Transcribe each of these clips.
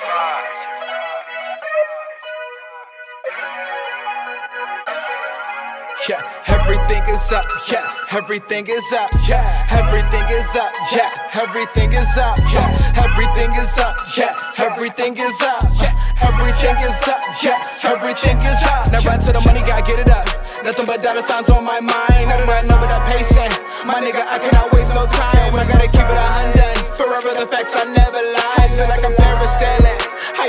Yeah, everything is up, yeah, everything is up, yeah, everything is up, yeah, everything is up, yeah, everything is up, yeah, everything is up, yeah, everything is up, yeah, everything is up. Now right to the money, gotta get it up. Nothing but dollar signs on my mind. Nothing but over that pacing. My nigga, I cannot waste no time. I gotta keep it a hundred. Forever the facts, I never lie. Feel like I'm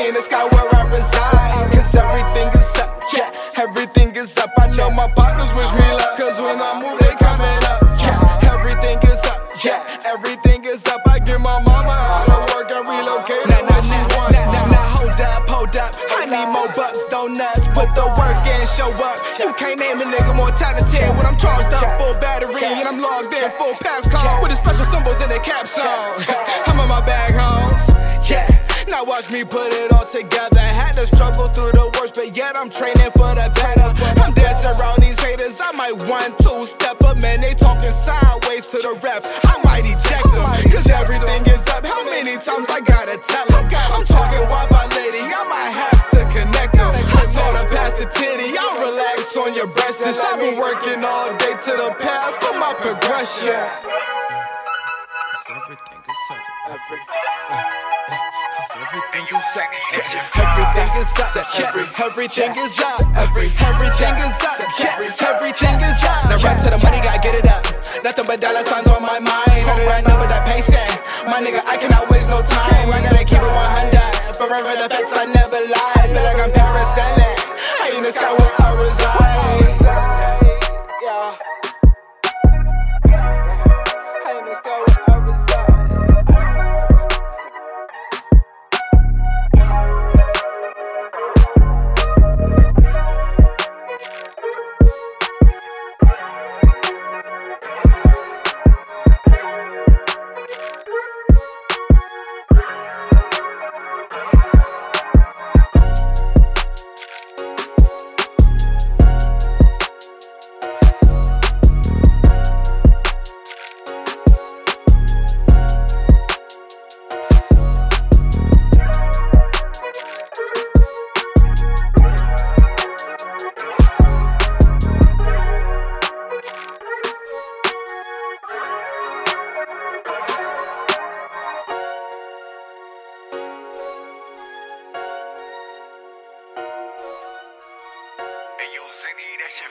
in the sky where I reside. Cause everything is up. Yeah, everything is up. I know my partners wish me luck. Cause when I move, they coming up. Yeah, everything is up. Yeah, everything is up. I give my mama out of work and relocate. Now, now, she want. Now, now, now, hold up, hold up. I need more bucks, donuts. Put the work in, show up. You can't name a nigga more talented when I'm charged up, full battery, and I'm logged in, full pass call with the special symbols in the capsule. Watch me put it all together. Had to struggle through the worst, but yet I'm training for the better. I'm dancing around these haters. I might one, two step up, man. They talking sideways to the rep. I might eject them, cause everything is up. How many times I gotta tell them? I'm talking Wi-Fi lady, I might have to connect them. I told her pass the titty, I'll relax on your breast. I've been working all day to the path for my progression. Cause everything is up. Every, uh, uh, Cause everything is up. Everything is up. Everything is up. Every, everything is up. Everything is up. Now run to the money, gotta get it up. Nothing but dollar signs on my mind. Know that but that pacing. My nigga, I cannot waste no time. I gotta keep it 100. Forever the facts, I never lie.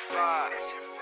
Fast.